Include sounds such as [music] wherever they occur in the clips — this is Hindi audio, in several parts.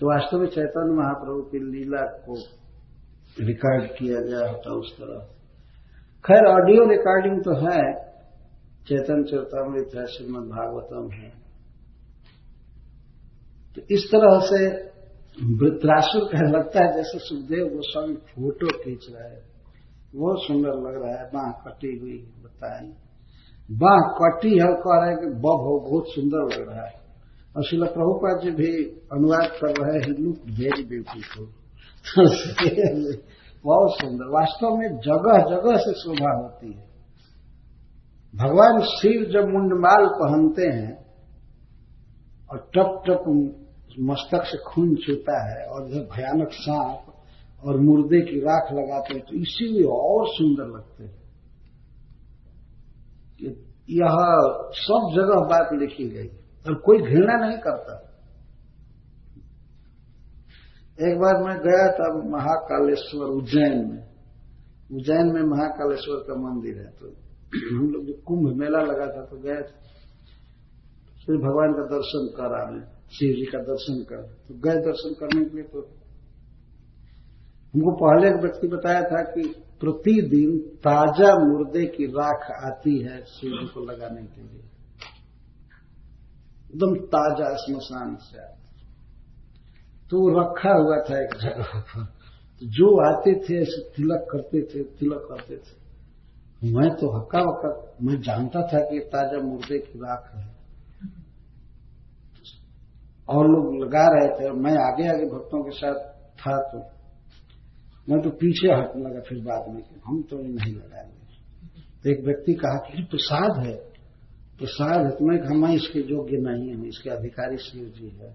तो वास्तव में चैतन्य महाप्रभु की लीला को रिकॉर्ड किया गया होता उस तरह। खैर ऑडियो रिकॉर्डिंग तो है। चैतन चरतामृत है, श्रीमद भागवतम है। तो इस तरह से वृत्रासुर कह लगता है जैसे सुखदेव गोस्वामी फ़ोटो खींच रहा है। बहुत सुंदर लग रहा है, बाह कटी हुई, बताए। बाह कटी है कह रहे कि हो बहुत सुंदर लग रहा है। और शिला प्रभुपाद जी भी अनुवाद कर रहे हैं लुक वेरी ब्यूटीफुल। बहुत सुंदर। वास्तव में जगह जगह से शोभा होती है। भगवान शिव जब मुंडमाल पहनते हैं और टप टप मस्तक से खून छूता है और जब भयानक सांप और मुर्दे की राख लगाते हैं तो इसीलिए और सुंदर लगते हैं। यह सब जगह बात लिखी गई और कोई घृणा नहीं करता। एक बार मैं गया था महाकालेश्वर उज्जैन में। उज्जैन में महाकालेश्वर का मंदिर है तो हम लोग जो कुंभ मेला लगा था तो गए श्री भगवान का दर्शन करा मैं, शिव जी का दर्शन कर। तो गए दर्शन करने के लिए तो हमको पहले एक व्यक्ति बताया था कि प्रतिदिन ताज़ा मुर्दे की राख आती है शिव जी को लगाने के लिए। एकदम ताज़ा स्मशान से तो रखा हुआ था एक जगह पर। तो जो आते थे, ऐसे तिलक करते थे, तिलक करते थे। मैं तो हक्का वक्का मैं जानता था कि ताज़ा मुर्दे की राख है। और लोग लगा रहे थे मैं आगे आगे भक्तों के साथ था तो मैं तो पीछे हटने लगा फिर बाद में हम तो नहीं लगाएँगे। तो एक व्यक्ति कहा कि प्रसाद है। प्रसाद है तुम्हें कहा मैं इसके योग्य नहीं हूँ, इसके अधिकारी शिव जी है।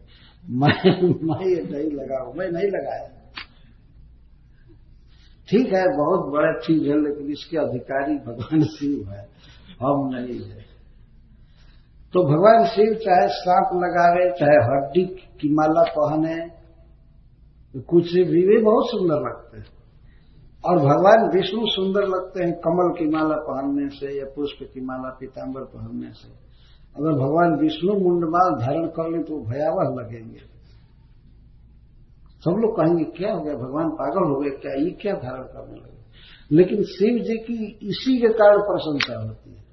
मैं मैं ये नहीं लगाऊ, मैं नहीं लगाया। ठीक है, बहुत बड़ा चीज़ है, लेकिन इसके अधिकारी भगवान शिव है, हम नहीं है। तो भगवान शिव चाहे सांप लगावे, चाहे हड्डी की माला पहने, कुछ भी, वे बहुत सुंदर लगते हैं। और भगवान विष्णु सुंदर लगते हैं कमल की माला पहनने से या पुष्प की माला पीताम्बर पहनने से। अगर भगवान विष्णु मुंडमाल धारण कर ले तो भयावह लगेंगे। सब लोग कहेंगे, क्या हो गया? भगवान पागल हो गए क्या? ये क्या धारण करने लगे? लेकिन शिव जी की इसी के कारण प्रशंसा होती है।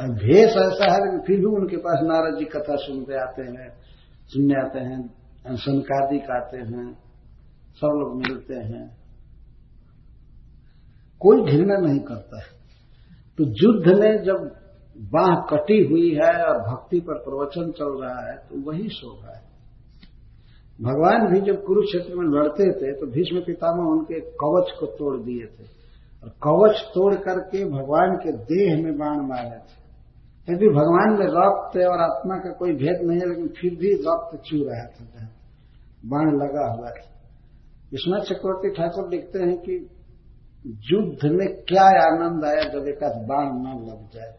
भेष ऐसा है लेकिन फिर भी उनके पास नारद जी कथा सुनते आते हैं, सुनने आते हैं। सनकादिक आते हैं, सब लोग मिलते हैं। कोई घृणा नहीं करता है। तो युद्ध में जब बाह कटी हुई है और भक्ति पर प्रवचन चल रहा है तो वही शोभा है। भगवान भी जब कुरुक्षेत्र में लड़ते थे तो भीष्म पितामह उनके कवच को तोड़ दिए थे। और कवच तोड़ करके भगवान के देह में बाण मारे थे। यदि भगवान में रक्त और आत्मा का कोई भेद नहीं है, लेकिन फिर भी रक्त चू रहा था बाण लगा हुआ था विश्वनाथ चक्रवर्ती ठाकुर लिखते हैं कि युद्ध में क्या आनंद आया जब एक बाण न लग जाए।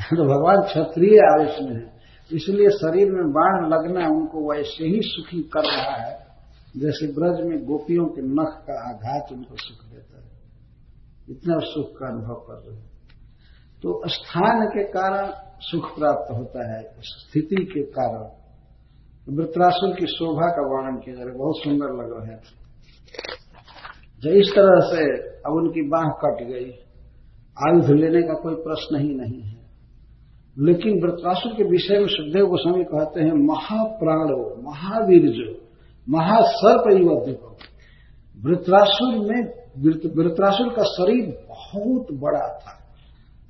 [laughs] तो भगवान क्षत्रिय आवेश में है। इसलिए शरीर में बाण लगना उनको वैसे ही सुखी कर रहा है, जैसे ब्रज में गोपियों के नख का आघात उनको सुख देता है। इतना सुख का अनुभव कर रहे हैं। तो स्थान के कारण सुख प्राप्त होता है, स्थिति के कारण। वृत्रासुर की शोभा का वर्णन किया जा रहा है, बहुत सुंदर लग रहे थे जो इस तरह से अब उनकी बाह कट गई, आयुध लेने का कोई प्रश्न ही नहीं है। लेकिन वृत्रासुर के विषय में सुखदेव गोस्वामी कहते हैं, महाप्राणो महावीर जो महासर्प युवद्वीप वृत्रासुर में वृत्रासुर का शरीर बहुत बड़ा था।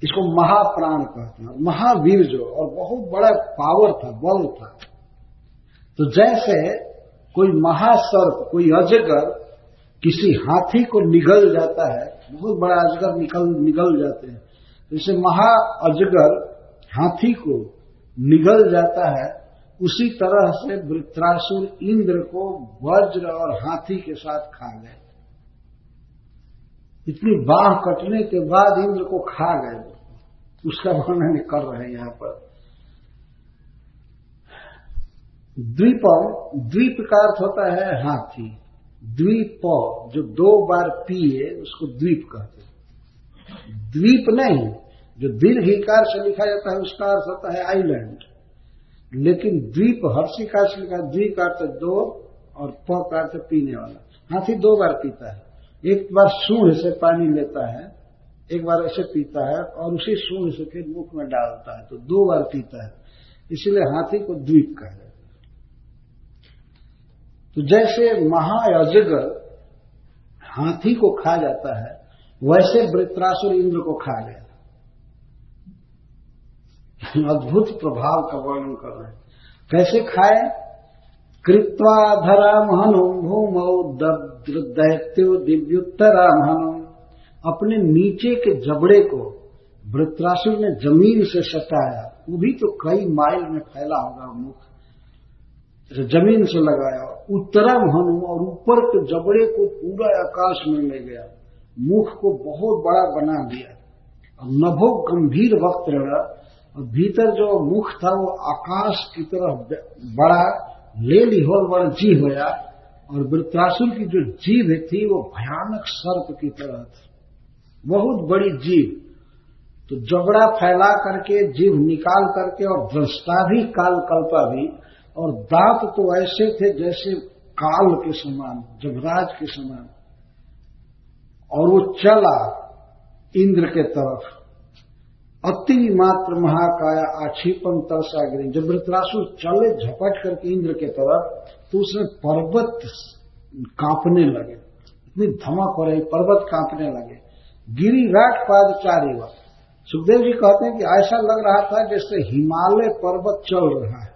इसको महाप्राण कहते हैं। महावीर जो, और बहुत बड़ा पावर था, बल था। तो जैसे कोई महासर्प, कोई अजगर किसी हाथी को निगल जाता है, बहुत बड़ा अजगर निकल, निगल जाते हैं। जैसे महा अजगर हाथी को निगल जाता है, उसी तरह से वृत्रासुर इंद्र को वज्र और हाथी के साथ खा गए। इतनी बाह कटने के बाद इंद्र को खा गए। उसका वर्णन कर रहे हैं यहाँ पर। द्वीप द्वीप का अर्थ होता है हाथी। द्वीप, जो दो बार पिए, उसको द्वीप कहते हैं। द्वीप नहीं, जो दीर्घिकार से लिखा जाता है, उसका अर्थ होता है आइलैंड। लेकिन द्वीप हर्षी का लिखा द्वीप अर्थ दो और प का अर्थ पीने वाला। हाथी दो बार पीता है। एक बार सूढ़ से पानी लेता है एक बार ऐसे पीता है और उसी सूढ़ से फिर मुख में डालता है तो दो बार पीता है। इसलिए हाथी को द्वीप कहा जाता तो जैसे महाअजगर हाथी को खा जाता है, वैसे वृत्रासुर इंद्र को खा गया अद्भुत प्रभाव का वर्णन कर रहे हैं। कैसे खाए? कृत्वा धरा महनो भूमौ दैत्यो दिव्युत्तरा महनो अपने नीचे के जबड़े को वृत्रासुर ने ज़मीन से सटाया वो भी तो कई माइल में फैला होगा मुख। ज़मीन से लगाया उत्तरम हनु और ऊपर के जबड़े को पूरा आकाश में ले गया। मुख को बहुत बड़ा बना दिया। और नभो गंभीर वक्त रहा। और भीतर जो मुख था, वो आकाश की तरफ़ बड़ा ले लिहोल बड़ा जी होया। और वृत्रासुर की जो जीव थी, वो भयानक सर्प की तरह थी। बहुत बड़ी जीव। तो जबड़ा फैला करके, जीव निकाल करके और दृष्टा भी काल कल्पा भी, और दांत तो ऐसे थे जैसे काल के समान, जबराज के समान। और वो चला इंद्र के तरफ़। अति मात्र महाकाया आक्षिपम तरसा गिरी। जब वृतरासुर चले झपट करके इंद्र के तरफ़ तो उसमें पर्वत कांपने लगे। इतनी धमक हो रही, पर्वत कांपने लगे। गिरी पादचारी पाद चारी सुखदेव जी कहते हैं कि ऐसा लग रहा था जैसे हिमालय पर्वत चल रहा है।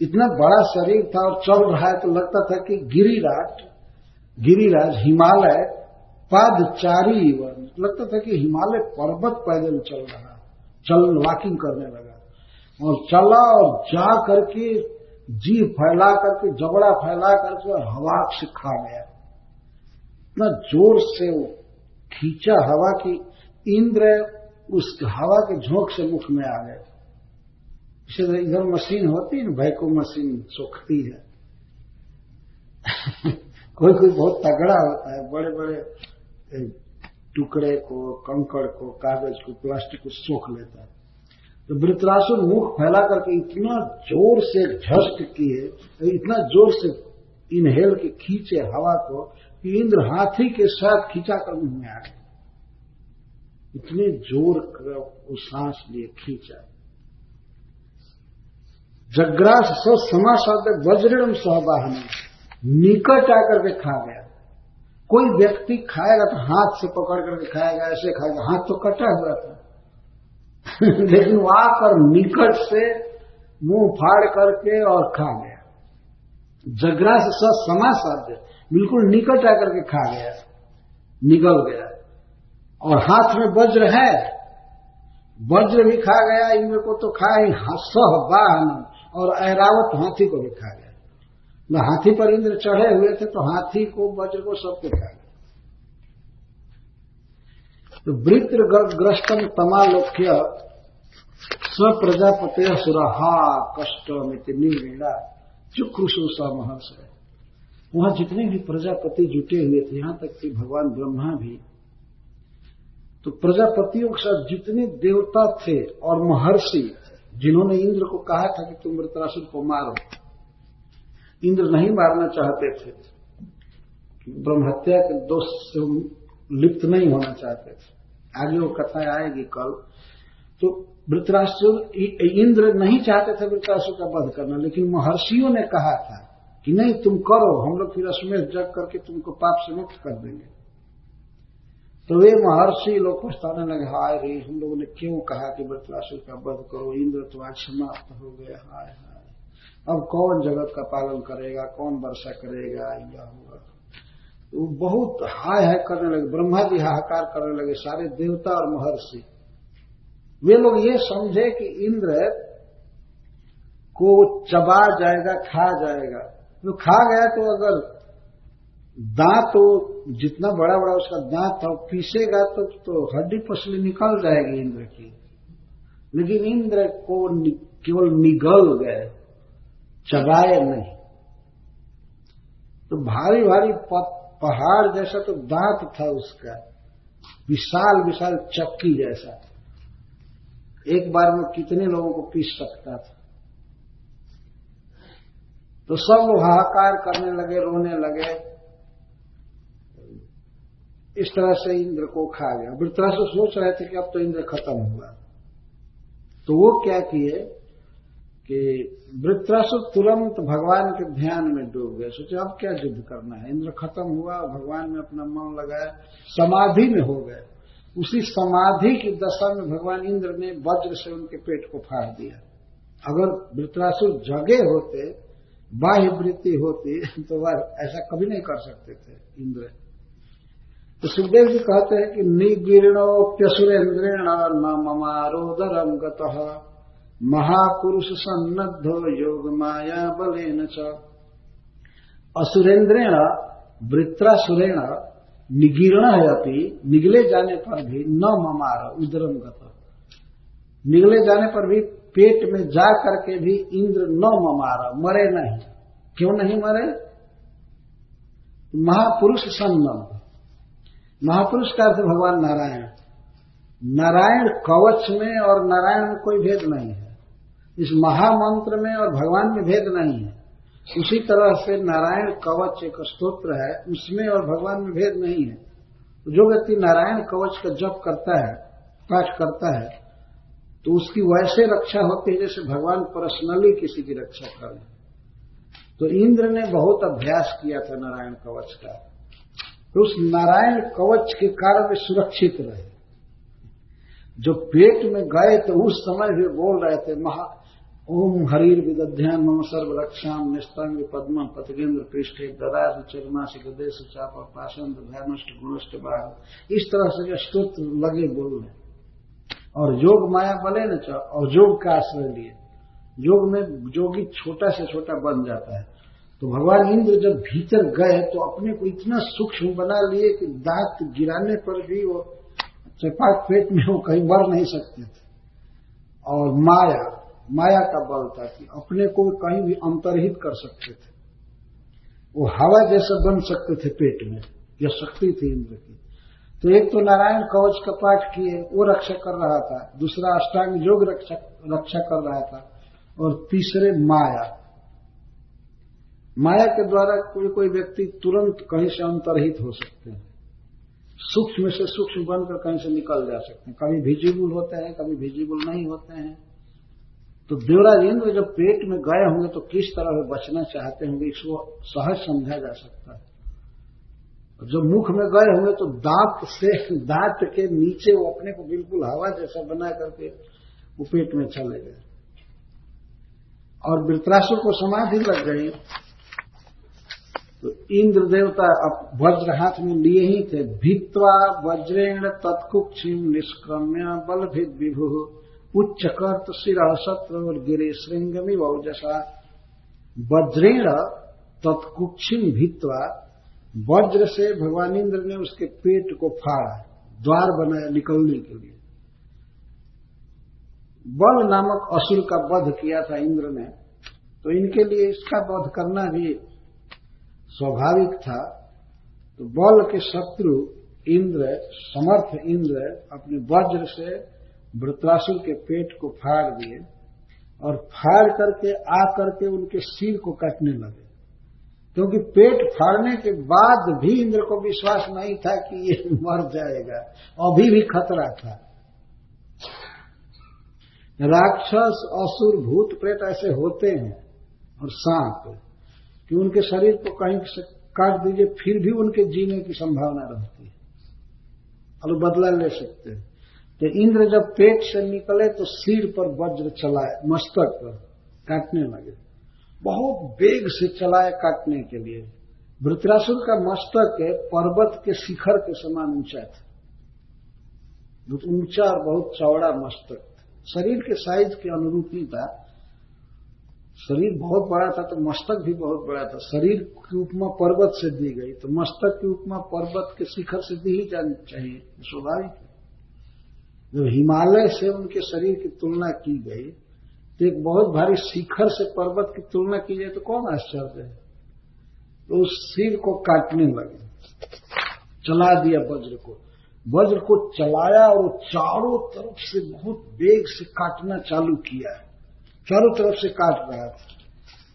इतना बड़ा शरीर था और चल रहा है तो लगता था कि गिरिराज गिरिराज हिमालय पादचारी लगता था कि हिमालय पर्वत पैदल चल रहा चल वॉकिंग करने लगा। और चला और जा करके जी फैला करके, जबड़ा फैला करके हवा से खा गया। इतना ज़ोर से वो खींचा हवा की इंद्र उस हवा के झोंक से मुख में आ गए। इसे इधर मशीन होती है वैको मशीन सोखती है। [laughs] कोई कोई बहुत तगड़ा होता है बड़े बड़े टुकड़े को, कंकड़ को, कागज़ को, प्लास्टिक को सोख लेता है। तो वृतरासुर मुख फैला करके इतना ज़ोर से झस्ट किए, इतना ज़ोर से इनहेल के खींचे हवा को कि इंद्र हाथी के साथ खींचा कर मुँह आ गए इतने ज़ोर कर वो सांस लिए खींचा। जग्रास स समासाद वज्रम सहबाहन निकट आकर के खा गया। कोई व्यक्ति खाएगा तो हाथ से पकड़ करके खाएगा, ऐसे खाएगा। हाथ तो कटा हुआ था। [laughs] लेकिन वो आकर निकट से मुँह फाड़ करके और खा गया। जग्रास स समासाध्य बिल्कुल निकट आकर के खा गया निकल गया। और हाथ में वज्र है, वज्र भी खा गया इंद्र को तो खा ही सह बाहन और ऐरावत हाथी को भी खा गया। न हाथी पर इंद्र चढ़े हुए थे तो हाथी को, वज्र को सबको खा गया। तो वृत्र ग्रस्तम तमालोक्य स प्रजापते सुरहा कष्ट निर्णा चुक्रुशु स महर्ष वहाँ जितने भी प्रजापति जुटे हुए थे, यहाँ तक कि भगवान ब्रह्मा भी तो प्रजापतियों के साथ जितने देवता थे और महर्षि, जिन्होंने इंद्र को कहा था कि तुम वृत्रासुर को मारो, इंद्र नहीं मारना चाहते थे। ब्रह्महत्या के दोष से लिप्त नहीं होना चाहते थे। आगे वो कथा आएगी कल। तो वृत्रासुर इंद्र नहीं चाहते थे वृत्रासुर का वध करना, लेकिन महर्षियों ने कहा था कि नहीं, तुम करो, हम लोग फिर अश्मेध जग करके तुमको पाप से मुक्त कर देंगे। तो वे महर्षि लोग पछताने लगे, हाय रे, हम लोगों ने क्यों कहा कि वृत्रासुर का वध करो? इंद्र तो आज समाप्त हो गए हाय हाय। अब कौन जगत का पालन करेगा, कौन वर्षा करेगा या होगा? तो बहुत हाय हाय करने लगे ब्रह्मा जी हाहाकार करने लगे, सारे देवता और महर्षि। वे लोग ये समझे कि इंद्र को चबा जाएगा, खा जाएगा। तो खा गया तो अगर दांत तो जितना बड़ा बड़ा उसका दांत था पीसेगा तो, तो हड्डी पसली निकल जाएगी इंद्र की। लेकिन इंद्र को केवल निगल गए चबाए नहीं। तो भारी भारी पहाड़ जैसा तो दांत था उसका विशाल विशाल चक्की जैसा। एक बार में कितने लोगों को पीस सकता था। तो सब हाहाकार करने लगे, रोने लगे। इस तरह से इंद्र को खा गया। वृत्रासुर सोच रहे थे कि अब तो इंद्र खत्म हुआ। तो वो क्या किए कि वृत्रासुर तुरंत भगवान के ध्यान में डूब गए। सोचे, अब क्या युद्ध करना है? इंद्र खत्म हुआ, भगवान में अपना मन लगाया, समाधि में हो गए। उसी समाधि की दशा में भगवान इंद्र ने वज्र से उनके पेट को फाड़ दिया। अगर वृत्रासुर जगे होते बाह्य वृत्ति होती [laughs] तो वह ऐसा कभी नहीं कर सकते थे, इंद्र। तो सुखदेव जी कहते हैं कि निगीर्णोप्यसुरेन्द्रेण न ममारोदरम गत। महापुरुष सन्नद्धो योग माया बलेन च। असुरेन्द्रेण, वृत्रासुरेण निगीर्ण है अपनी निगले जाने पर भी न ममार उदरम गत। निगले जाने पर भी पेट में जा करके भी इंद्र न ममार, मरे नहीं। क्यों नहीं मरे? महापुरुष सन्नद्ध महापुरुष का अर्थ भगवान नारायण। नारायण कवच में और नारायण में कोई भेद नहीं है। इस महामंत्र में और भगवान में भेद नहीं है। उसी तरह से नारायण कवच एक स्त्रोत्र है, उसमें और भगवान में भेद नहीं है। जो व्यक्ति नारायण कवच का जप करता है, पाठ करता है तो उसकी वैसे रक्षा होती है जैसे भगवान पर्सनली किसी की रक्षा कर तो इंद्र ने बहुत अभ्यास किया था नारायण कवच का। तो उस नारायण कवच के कारण वे सुरक्षित रहे। जो पेट में गए तो उस समय वे बोल रहे थे, महा, ओम हरीर विदध्यान मम सर्व रक्षाम निस्तंग पद्म पतगेंद्र पृष्ठ ददा चरमा से गदेश चाप पाषण ध्यानष्ट गुणष्ट बाह। इस तरह से जो स्त्रोत्र लगे बोलने और योग माया बने न और योग का आश्रय लिए। योग में जोगी छोटा से छोटा बन जाता है। तो भगवान इंद्र जब भीतर गए तो अपने को इतना सूक्ष्म बना लिए कि दांत गिराने पर भी वो चपाक पेट में वो कहीं मर नहीं सकते थे। और माया माया का बल था कि अपने को कहीं भी अंतरहित कर सकते थे। वो हवा जैसा बन सकते थे पेट में, यह शक्ति थी इंद्र की। तो एक तो नारायण कवच का पाठ किए, वो रक्षा कर रहा था। दूसरा अष्टांग योग रक्षा रक्षा कर रहा था। और तीसरे माया। माया के द्वारा कोई कोई व्यक्ति तुरंत कहीं से अंतरहित हो सकते हैं। सूक्ष्म से सूक्ष्म बनकर कहीं से निकल जा सकते हैं। कभी विजिबल होते हैं, कभी विजिबल नहीं होते हैं। तो देवराज इंद्र जब पेट में गए होंगे तो किस तरह वे बचना चाहते होंगे इसको सहज समझा जा सकता है। जब मुख में गए हुए तो दांत से, दांत के नीचे वो अपने को बिल्कुल हवा जैसा बना करके वो पेट में चले गए। और वृत्रासुर को समाधि लग गई। तो इंद्र देवता अब वज्र हाथ में लिए ही थे। भित्वा वज्रेण तत्कुक्षिम निष्क्रम्य बल भिद विभु। उच्च कर्त शिर शत्र और गिरे श्रृंगमी वौजसा वज्रेण तत्कुक्षिम भित्वा वज्र से भगवान इंद्र ने उसके पेट को फाड़ा, द्वार बनाया निकलने के लिए। बल नामक असुर का वध किया था इंद्र ने तो इनके लिए इसका वध करना भी स्वाभाविक था। तो बल के शत्रु इंद्र, समर्थ इंद्र, अपने वज्र से वृत्रासुर के पेट को फाड़ दिए और फाड़ करके आ करके उनके सिर को काटने लगे। क्योंकि पेट फाड़ने के बाद भी इंद्र को विश्वास नहीं था कि ये मर जाएगा। अभी भी खतरा था। राक्षस, असुर, भूत, प्रेत ऐसे होते हैं, और सांप, कि उनके शरीर को कहीं से काट दीजिए, फिर भी उनके जीने की संभावना रहती है। और बदला ले सकते हैं। तो इंद्र जब पेट से निकले तो सिर पर वज्र चलाए, मस्तक पर काटने लगे। बहुत वेग से चलाए काटने के लिए। वृत्रासुर का मस्तक पर्वत के शिखर के समान ऊँचा था बहुत ऊँचा और बहुत चौड़ा मस्तक। शरीर के साइज़ के अनुरूप ही था। शरीर बहुत बड़ा था तो मस्तक भी बहुत बड़ा था। शरीर की उपमा पर्वत से दी गई। तो मस्तक की उपमा पर्वत के शिखर से दी ही जानी चाहिए। स्वाभाविक जब हिमालय से उनके शरीर की तुलना की गई एक बहुत भारी शिखर से पर्वत की तुलना की जाए तो कौन आश्चर्य है? तो उस सिर को काटने लगे। चला दिया वज्र को। वज्र को चलाया और चारों तरफ़ से बहुत वेग से काटना चालू किया चारों तरफ़ से काट रहा था।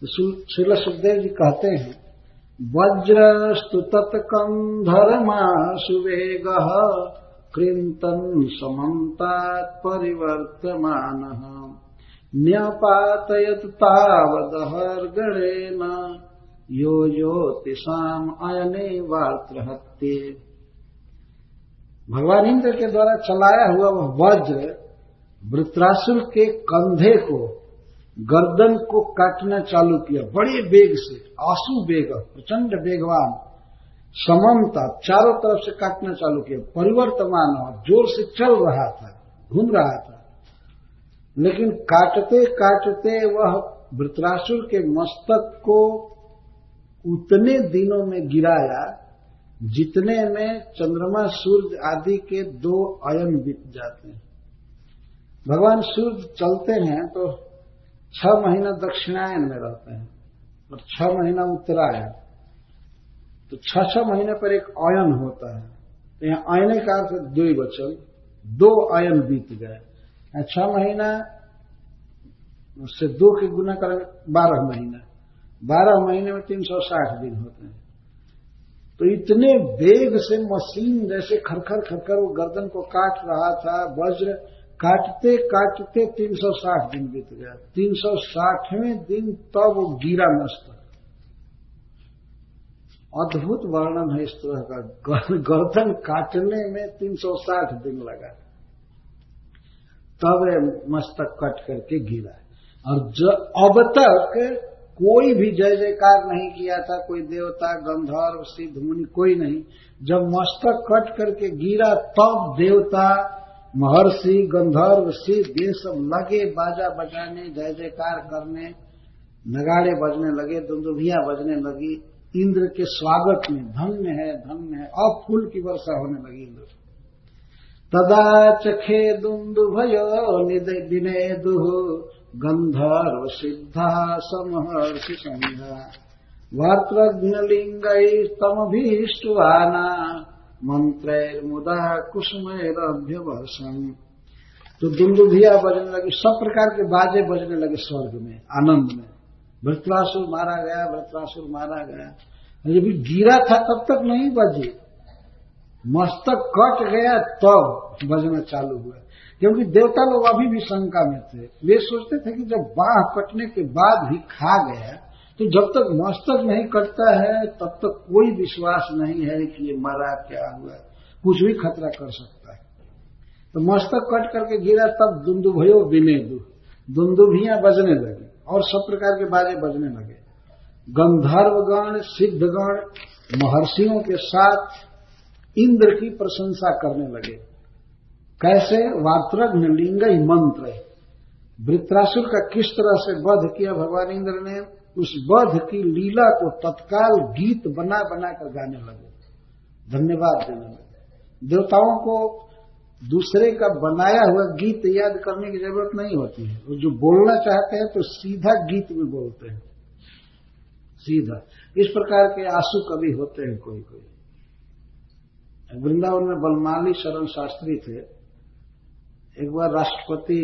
श्रील सुखदेव जी कहते हैं वज्रस्तु तत्कम धर्मा सुवेग कृतन समन्तात् परिवर्तमान। न्यपातयत तावदहर्गणेन यो ज्योतिषाम अयने वार्त्रहत्ये भगवान इंद्र के द्वारा चलाया हुआ वह वज्र वृत्रासुर के कंधे को, गर्दन को काटना चालू किया। बड़े वेग से, आँसू वेग, प्रचंड वेगवान सममता चारों तरफ़ से काटना चालू किया। परिवर्तमान और ज़ोर से चल रहा था, घूम रहा था। लेकिन काटते काटते वह वृत्रासुर के मस्तक को उतने दिनों में गिराया, जितने में चंद्रमा, सूर्य आदि के दो अयन बीत जाते हैं। भगवान सूर्य चलते हैं तो छह महीना दक्षिणायन में रहते हैं और छह महीना उत्तरायण। तो छह छह महीने पर एक अयन होता है। तो यहाँ अयने का अर्थ दो बचल दो अयन बीत गए। छह महीना, उससे दो के गुना करें, बारह महीना। बारह महीने में तीन सौ साठ दिन होते हैं। तो इतने वेग से मशीन जैसे खरखर खरखर वो गर्दन को काट रहा था, वज्र काटते काटते 360 दिन बीत गया। 360वें दिन तब वो गिरा नष्ट। अद्भुत वर्णन है इस तरह का। गर्दन काटने में 360 दिन लगा। तब मस्तक कट करके गिरा। और अब तक कोई भी जय जयकार नहीं किया था, कोई देवता, गंधर्व, सिद्ध मुनि, कोई नहीं। जब मस्तक कट करके गिरा, तब देवता, महर्षि, गंधर्व, सिद्ध, ये सब लगे बाजा बजाने, जय जयकार करने, नगाड़े बजने लगे, दुंदुभिया बजने लगी। इंद्र के स्वागत में धन्य है धन्य है। अब फूल की वर्षा होने लगी इंद्र। तदा चखे दुंदुभयो विनय दुह गंधर्व सिद्धा समहर्षि संध्या वार्त्रघ्नलिंग तमभीष्टवाना मंत्रैर्मुदा कुसुमैरभ्यवर्षम तो दुंदुभिया बजने लगी, सब प्रकार के बाजे बजने लगे स्वर्ग में, आनंद में। वृत्रासुर मारा गया वृत्रासुर मारा गया। जब गिरा था, तब तक नहीं बजे। मस्तक कट गया, तब तो बजना चालू हुआ। क्योंकि देवता लोग अभी भी शंका में थे। वे सोचते थे कि जब बाह कटने के बाद भी खा गया तो जब तक मस्तक नहीं कटता है, तब तक कोई विश्वास नहीं है कि ये मरा क्या हुआ। कुछ भी खतरा कर सकता है। तो मस्तक कट करके गिरा, तब दुंदुभयो बिने दु। दुंदुभियाँ बजने लगी, और सब प्रकार के बाजे बजने लगे। गंधर्वगण, सिद्धगण, महर्षियों के साथ इंद्र की प्रशंसा करने लगे। कैसे? वात्रघ्न लिंग ही मंत्र। है वृत्रासुर का किस तरह से वध किया भगवान इंद्र ने? उस वध की लीला को तत्काल गीत बना बना कर गाने लगे। धन्यवाद देने लगे। देवताओं को दूसरे का बनाया हुआ गीत याद करने की ज़रूरत नहीं होती है। वो जो बोलना चाहते हैं तो सीधा गीत में बोलते हैं। सीधा। इस प्रकार के आँसू कभी होते हैं कोई कोई वृंदावन में बलमाली शरण शास्त्री थे। एक बार राष्ट्रपति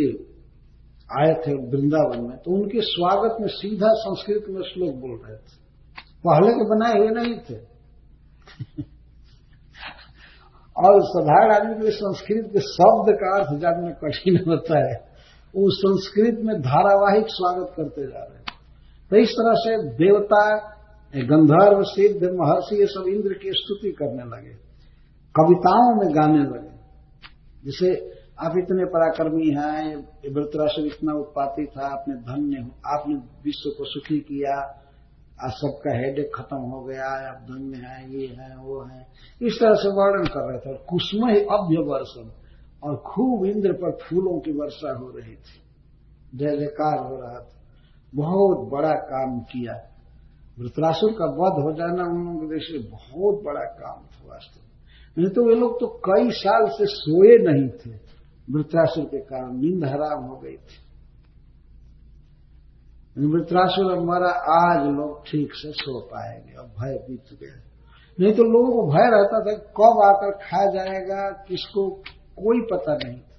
आए थे वृंदावन में तो उनके स्वागत में सीधा संस्कृत में श्लोक बोल रहे थे। पहले के बनाए हुए नहीं थे। और साधारण आदमी के संस्कृत के शब्द का अर्थ जानना कठिन होता है। वो संस्कृत में धारावाहिक स्वागत करते जा रहे हैं तो इस तरह से देवता, गंधर्व, सिद्ध, महर्षि, ये सब इंद्र की स्तुति करने लगे। कविताओं में गाने लगे। जैसे, आप इतने पराक्रमी हैं वृतरासुर इतना उत्पाती था, आपने धन्य हो आपने विश्व को सुखी किया, आज सबका हेडेक खत्म हो गया, आप धन्य है, ये है, वो है। इस तरह से वर्णन कर रहे थे, और ही अभ्य वर्षम, और खूब इंद्र पर फूलों की वर्षा हो रही थी। जय जयकार हो रहा था। बहुत बड़ा काम किया। वृतरासुर का वध हो जाना उन लोगों के देश में बहुत बड़ा काम था वास्तव नहीं तो वे लोग तो कई साल से सोए नहीं थे। वृत्रासुर के कारण नींद हराम हो गई थी। वृत्रासुर हमारा आज लोग ठीक से सो पाएँगे अब भय बीत गया। नहीं तो लोगों को भय रहता था कब आकर खा जाएगा, किसको कोई पता नहीं था।